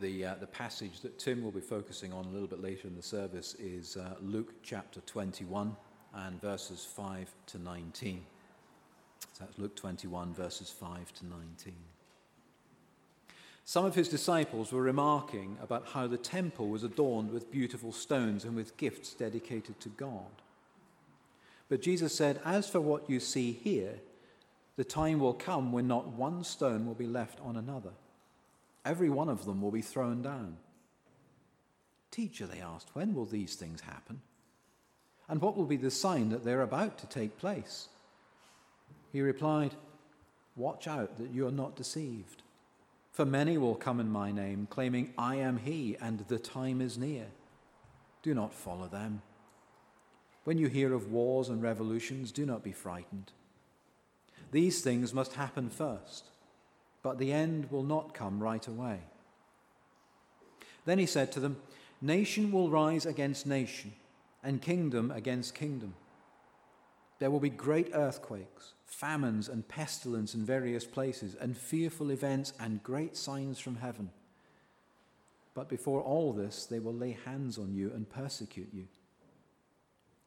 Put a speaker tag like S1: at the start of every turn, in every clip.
S1: The, uh, the passage that Tim will be focusing on a little bit later in the service is uh, Luke chapter 21 and verses 5 to 19. So that's Luke 21, verses 5 to 19. Some of his disciples were remarking about how the temple was adorned with beautiful stones and with gifts dedicated to God. But Jesus said, As for what you see here, the time will come when not one stone will be left on another. Every one of them will be thrown down. Teacher, they asked, when will these things happen? And what will be the sign that they're about to take place? He replied, Watch out that you are not deceived. For many will come in my name, claiming, I am he, and the time is near. Do not follow them. When you hear of wars and revolutions, do not be frightened. These things must happen first but the end will not come right away. Then he said to them, Nation will rise against nation, and kingdom against kingdom. There will be great earthquakes, famines, and pestilence in various places, and fearful events and great signs from heaven. But before all this, they will lay hands on you and persecute you.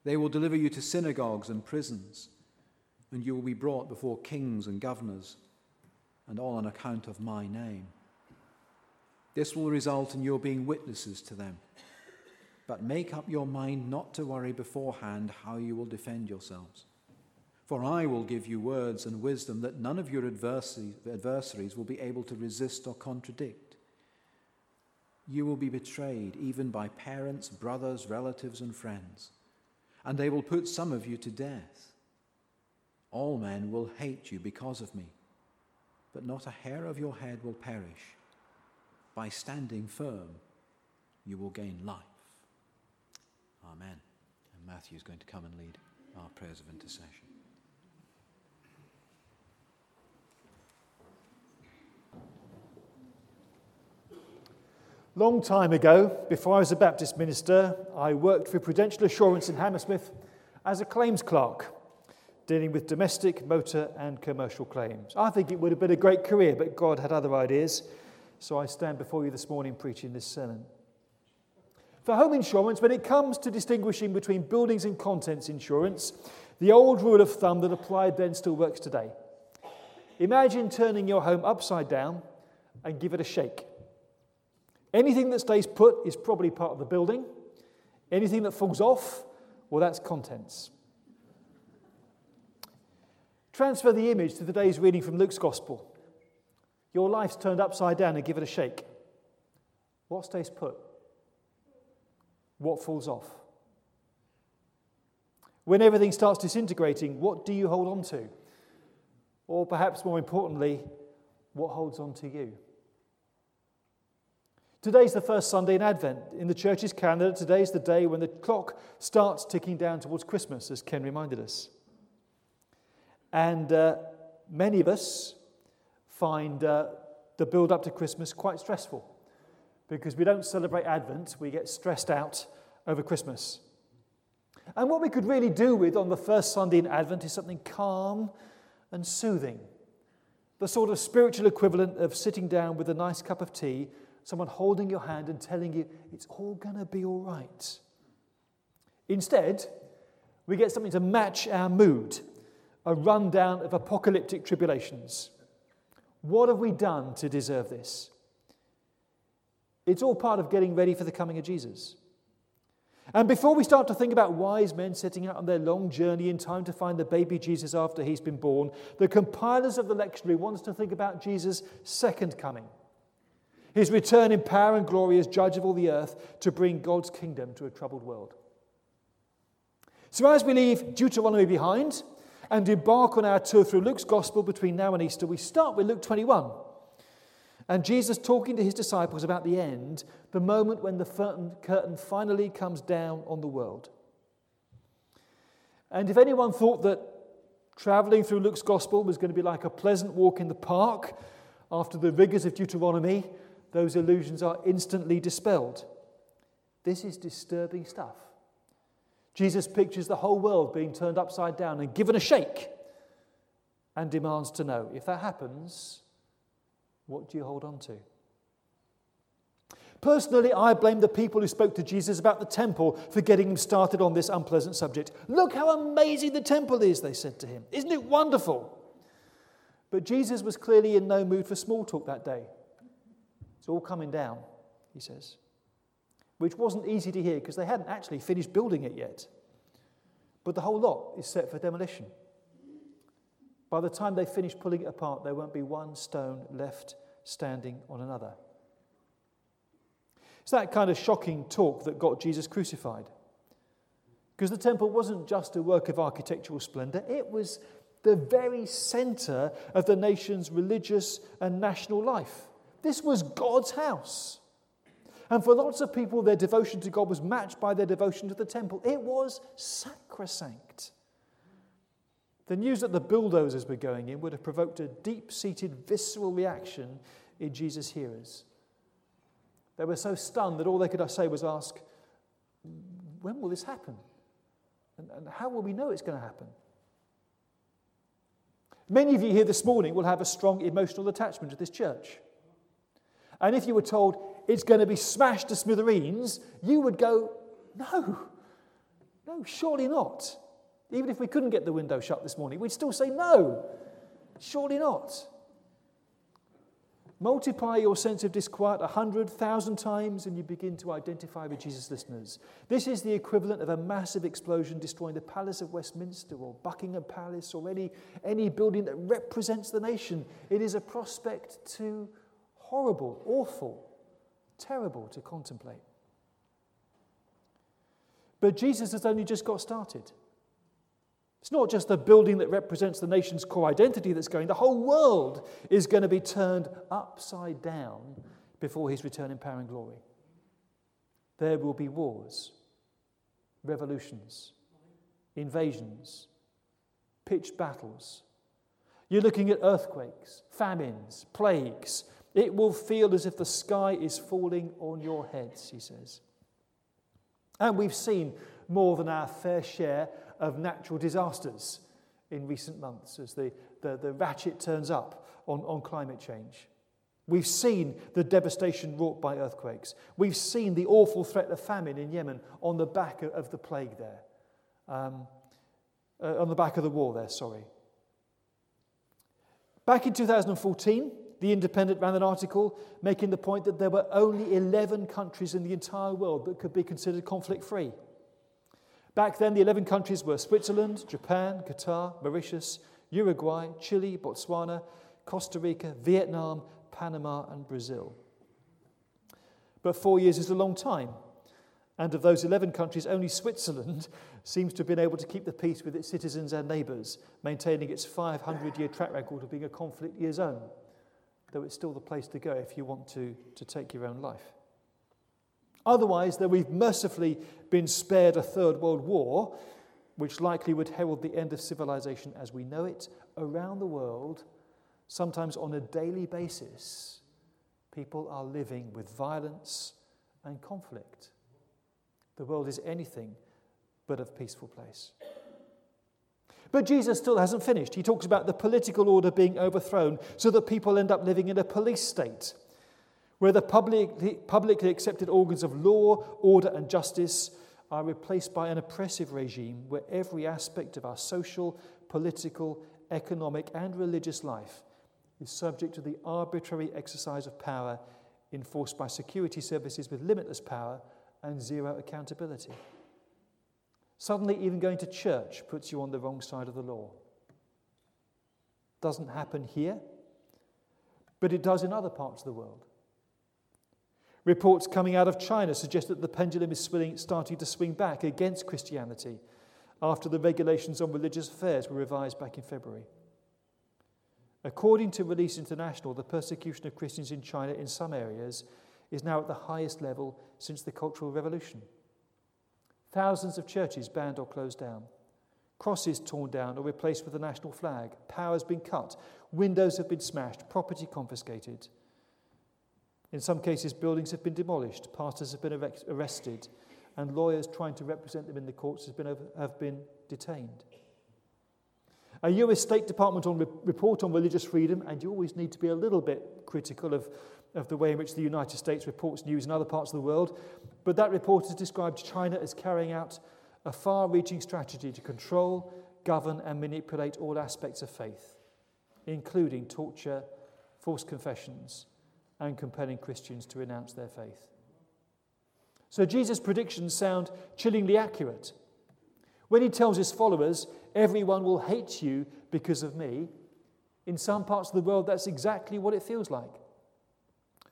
S1: They will deliver you to synagogues and prisons, and you will be brought before kings and governors and all on account of my name. This will result in your being witnesses to them. But make up your mind not to worry beforehand how you will defend yourselves. For I will give you words and wisdom that none of your adversaries will be able to resist or contradict. You will be betrayed even by parents, brothers, relatives, and friends, and they will put some of you to death. All men will hate you because of me but not a hair of your head will perish. By standing firm, you will gain life. Amen. And Matthew is going to come and lead our prayers of intercession.
S2: Long time ago, before I was a Baptist minister, I worked for Prudential Assurance in Hammersmith as a claims clerk dealing with domestic, motor, and commercial claims. I think it would have been a great career, but God had other ideas. So I stand before you this morning preaching this sermon. For home insurance, when it comes to distinguishing between buildings and contents insurance, the old rule of thumb that applied then still works today. Imagine turning your home upside down and give it a shake. Anything that stays put is probably part of the building. Anything that falls off, well, that's contents. Transfer the image to today's reading from Luke's Gospel. Your life's turned upside down and give it a shake. What stays put? What falls off? When everything starts disintegrating, what do you hold on to? Or perhaps more importantly, what holds on to you? Today's the first Sunday in Advent. In the church's calendar, today's the day when the clock starts ticking down towards Christmas, as Ken reminded us. And uh, many of us find uh, the build up to Christmas quite stressful because we don't celebrate Advent, we get stressed out over Christmas. And what we could really do with on the first Sunday in Advent is something calm and soothing. The sort of spiritual equivalent of sitting down with a nice cup of tea, someone holding your hand and telling you it's all going to be all right. Instead, we get something to match our mood a rundown of apocalyptic tribulations. What have we done to deserve this? It's all part of getting ready for the coming of Jesus. And before we start to think about wise men setting out on their long journey in time to find the baby Jesus after he's been born, the compilers of the lectionary want us to think about Jesus' second coming, his return in power and glory as judge of all the earth to bring God's kingdom to a troubled world. So, as we leave Deuteronomy behind, and embark on our tour through Luke's gospel between now and Easter, we start with Luke 21. And Jesus talking to his disciples about the end, the moment when the curtain finally comes down on the world. And if anyone thought that traveling through Luke's gospel was going to be like a pleasant walk in the park after the rigors of Deuteronomy, those illusions are instantly dispelled. This is disturbing stuff. Jesus pictures the whole world being turned upside down and given a shake and demands to know if that happens, what do you hold on to? Personally, I blame the people who spoke to Jesus about the temple for getting him started on this unpleasant subject. Look how amazing the temple is, they said to him. Isn't it wonderful? But Jesus was clearly in no mood for small talk that day. It's all coming down, he says, which wasn't easy to hear because they hadn't actually finished building it yet. But the whole lot is set for demolition. By the time they finish pulling it apart, there won't be one stone left standing on another. It's that kind of shocking talk that got Jesus crucified. Because the temple wasn't just a work of architectural splendor, it was the very center of the nation's religious and national life. This was God's house. And for lots of people, their devotion to God was matched by their devotion to the temple. It was sacrosanct. The news that the bulldozers were going in would have provoked a deep seated visceral reaction in Jesus' hearers. They were so stunned that all they could say was ask, When will this happen? And, and how will we know it's going to happen? Many of you here this morning will have a strong emotional attachment to this church. And if you were told it's going to be smashed to smithereens, you would go, No, no, surely not. Even if we couldn't get the window shut this morning, we'd still say, No, surely not. Multiply your sense of disquiet a hundred thousand times and you begin to identify with Jesus' listeners. This is the equivalent of a massive explosion destroying the Palace of Westminster or Buckingham Palace or any, any building that represents the nation. It is a prospect too horrible, awful, terrible to contemplate. But Jesus has only just got started. It's not just the building that represents the nation's core identity that's going, the whole world is going to be turned upside down before his return in power and glory. There will be wars, revolutions, invasions, pitched battles. You're looking at earthquakes, famines, plagues. It will feel as if the sky is falling on your heads, he says. And we've seen more than our fair share of natural disasters in recent months as the, the, the ratchet turns up on, on climate change. We've seen the devastation wrought by earthquakes. We've seen the awful threat of famine in Yemen on the back of the plague there, um, uh, on the back of the war there, sorry. Back in 2014, The Independent ran an article making the point that there were only 11 countries in the entire world that could be considered conflict free. Back then, the 11 countries were Switzerland, Japan, Qatar, Mauritius, Uruguay, Chile, Botswana, Costa Rica, Vietnam, Panama, and Brazil. But four years is a long time. And of those 11 countries, only Switzerland seems to have been able to keep the peace with its citizens and neighbours, maintaining its 500 year track record of being a conflict year zone, though it's still the place to go if you want to, to take your own life. Otherwise, though we've mercifully been spared a third world war, which likely would herald the end of civilization as we know it, around the world, sometimes on a daily basis, people are living with violence and conflict. The world is anything but a peaceful place. But Jesus still hasn't finished. He talks about the political order being overthrown so that people end up living in a police state where the publicly, publicly accepted organs of law, order, and justice are replaced by an oppressive regime where every aspect of our social, political, economic, and religious life is subject to the arbitrary exercise of power enforced by security services with limitless power and zero accountability. Suddenly, even going to church puts you on the wrong side of the law. Doesn't happen here, but it does in other parts of the world. Reports coming out of China suggest that the pendulum is starting to swing back against Christianity after the regulations on religious affairs were revised back in February. According to Release International, the persecution of Christians in China in some areas is now at the highest level since the Cultural Revolution. Thousands of churches banned or closed down, crosses torn down or replaced with the national flag, power has been cut, windows have been smashed, property confiscated. In some cases, buildings have been demolished, pastors have been arrested, and lawyers trying to represent them in the courts have been, have been detained. A US State Department on re- report on religious freedom, and you always need to be a little bit critical of of the way in which the United States reports news in other parts of the world, but that report has described China as carrying out a far reaching strategy to control, govern, and manipulate all aspects of faith, including torture, forced confessions, and compelling Christians to renounce their faith. So Jesus' predictions sound chillingly accurate. When he tells his followers, everyone will hate you because of me, in some parts of the world, that's exactly what it feels like.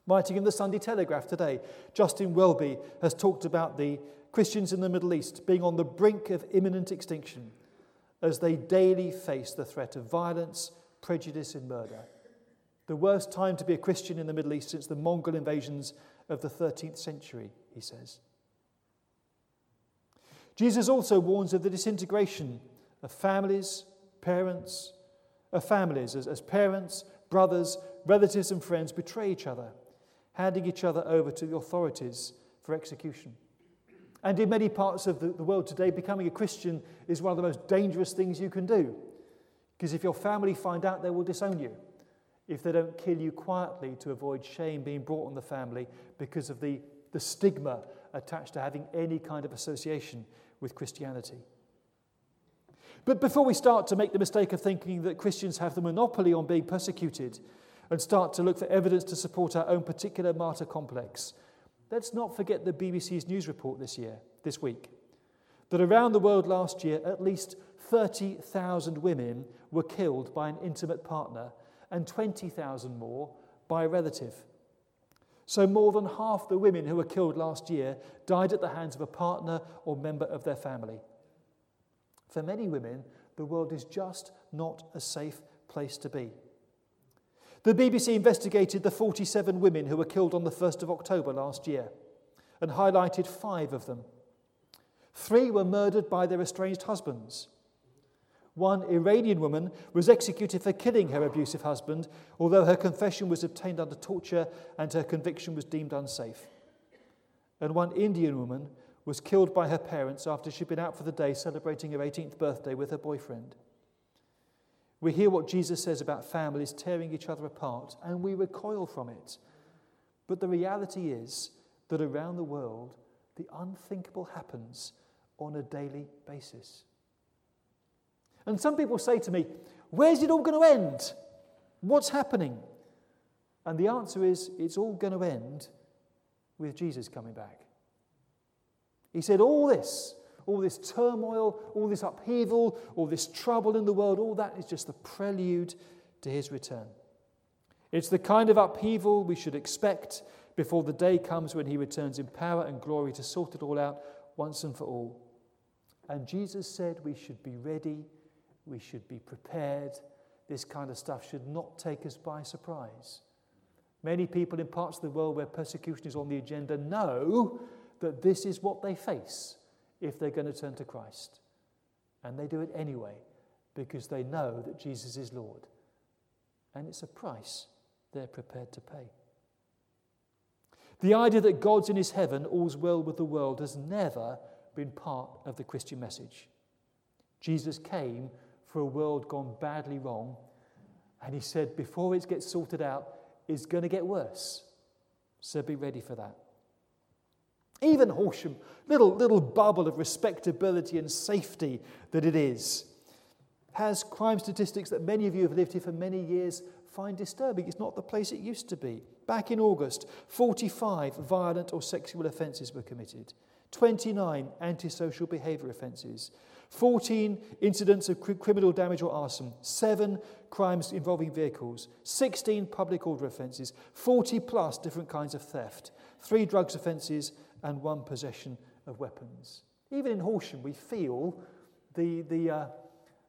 S2: Writing in the Sunday Telegraph today, Justin Welby has talked about the Christians in the Middle East being on the brink of imminent extinction as they daily face the threat of violence, prejudice, and murder. The worst time to be a Christian in the Middle East since the Mongol invasions of the 13th century, he says. Jesus also warns of the disintegration of families, parents, of families as, as parents, brothers, relatives, and friends betray each other, handing each other over to the authorities for execution. And in many parts of the, the world today, becoming a Christian is one of the most dangerous things you can do. Because if your family find out, they will disown you. If they don't kill you quietly to avoid shame being brought on the family because of the, the stigma attached to having any kind of association with Christianity. But before we start to make the mistake of thinking that Christians have the monopoly on being persecuted and start to look for evidence to support our own particular martyr complex, let's not forget the BBC's news report this year, this week, that around the world last year, at least 30,000 women were killed by an intimate partner and 20,000 more by a relative. So, more than half the women who were killed last year died at the hands of a partner or member of their family. For many women, the world is just not a safe place to be. The BBC investigated the 47 women who were killed on the 1st of October last year and highlighted five of them. Three were murdered by their estranged husbands. One Iranian woman was executed for killing her abusive husband, although her confession was obtained under torture and her conviction was deemed unsafe. And one Indian woman was killed by her parents after she'd been out for the day celebrating her 18th birthday with her boyfriend. We hear what Jesus says about families tearing each other apart and we recoil from it. But the reality is that around the world, the unthinkable happens on a daily basis. And some people say to me, Where's it all going to end? What's happening? And the answer is, It's all going to end with Jesus coming back. He said, All this, all this turmoil, all this upheaval, all this trouble in the world, all that is just the prelude to his return. It's the kind of upheaval we should expect before the day comes when he returns in power and glory to sort it all out once and for all. And Jesus said we should be ready, we should be prepared. This kind of stuff should not take us by surprise. Many people in parts of the world where persecution is on the agenda know that this is what they face if they're going to turn to Christ. And they do it anyway because they know that Jesus is Lord. And it's a price they're prepared to pay. The idea that God's in his heaven, all's well with the world, has never been part of the Christian message. Jesus came for a world gone badly wrong, and he said, before it gets sorted out, it's going to get worse. So be ready for that. Even Horsham, little, little bubble of respectability and safety that it is, has crime statistics that many of you have lived here for many years find disturbing. It's not the place it used to be. Back in August, 45 violent or sexual offences were committed, 29 antisocial behaviour offences, 14 incidents of criminal damage or arson, 7 crimes involving vehicles, 16 public order offences, 40 plus different kinds of theft, 3 drugs offences, and one possession of weapons. Even in Horsham, we feel the, the, uh,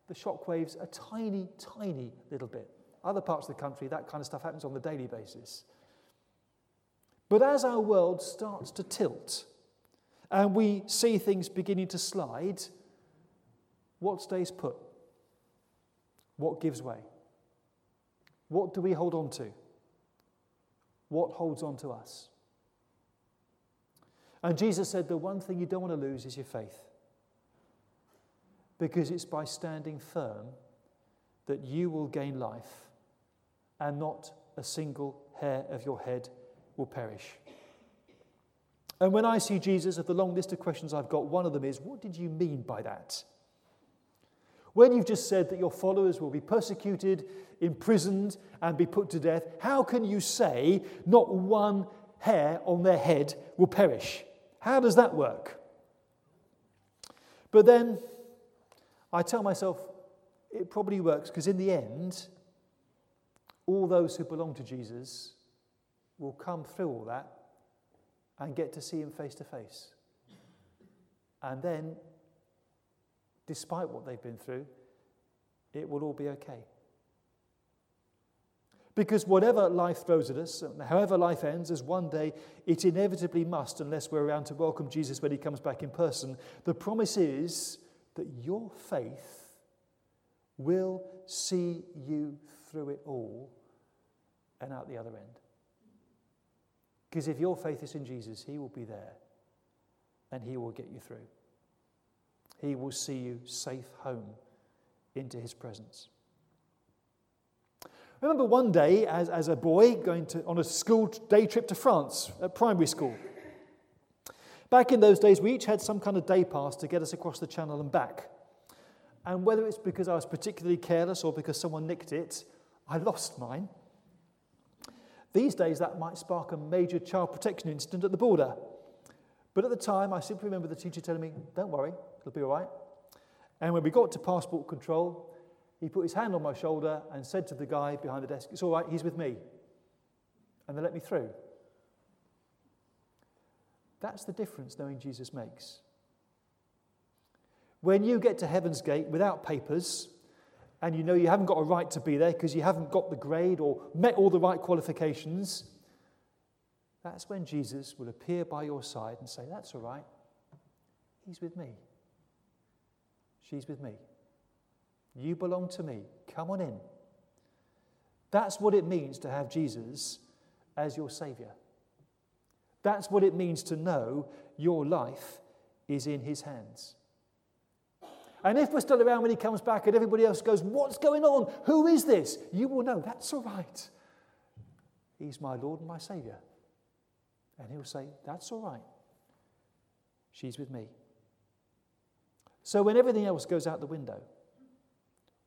S2: the shockwaves a tiny, tiny little bit. Other parts of the country, that kind of stuff happens on a daily basis. But as our world starts to tilt and we see things beginning to slide, what stays put? What gives way? What do we hold on to? What holds on to us? And Jesus said, The one thing you don't want to lose is your faith. Because it's by standing firm that you will gain life and not a single hair of your head will perish. And when I see Jesus, of the long list of questions I've got, one of them is, What did you mean by that? When you've just said that your followers will be persecuted, imprisoned, and be put to death, how can you say not one hair on their head will perish? How does that work? But then I tell myself it probably works because in the end, all those who belong to Jesus will come through all that and get to see him face to face. And then, despite what they've been through, it will all be okay. Because whatever life throws at us, however life ends, as one day it inevitably must, unless we're around to welcome Jesus when he comes back in person, the promise is that your faith will see you through it all and out the other end. Because if your faith is in Jesus, He will be there and He will get you through. He will see you safe home into His presence. I remember one day as, as a boy going to, on a school day trip to France at primary school. Back in those days, we each had some kind of day pass to get us across the channel and back. And whether it's because I was particularly careless or because someone nicked it, I lost mine. These days, that might spark a major child protection incident at the border. But at the time, I simply remember the teacher telling me, Don't worry, it'll be all right. And when we got to passport control, he put his hand on my shoulder and said to the guy behind the desk, It's all right, he's with me. And they let me through. That's the difference knowing Jesus makes. When you get to heaven's gate without papers, and you know you haven't got a right to be there because you haven't got the grade or met all the right qualifications, that's when Jesus will appear by your side and say, That's all right. He's with me. She's with me. You belong to me. Come on in. That's what it means to have Jesus as your Savior. That's what it means to know your life is in His hands. And if we're still around when he comes back and everybody else goes, What's going on? Who is this? You will know that's all right. He's my Lord and my Savior. And he'll say, That's all right. She's with me. So when everything else goes out the window,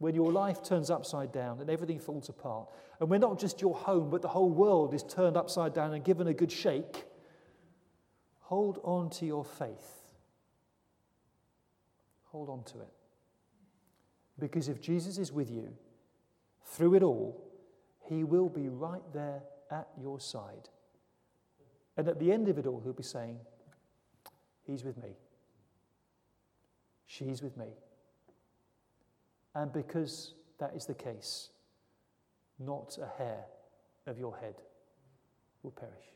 S2: when your life turns upside down and everything falls apart, and we're not just your home, but the whole world is turned upside down and given a good shake, hold on to your faith Hold on to it. Because if Jesus is with you through it all, he will be right there at your side. And at the end of it all, he'll be saying, He's with me. She's with me. And because that is the case, not a hair of your head will perish.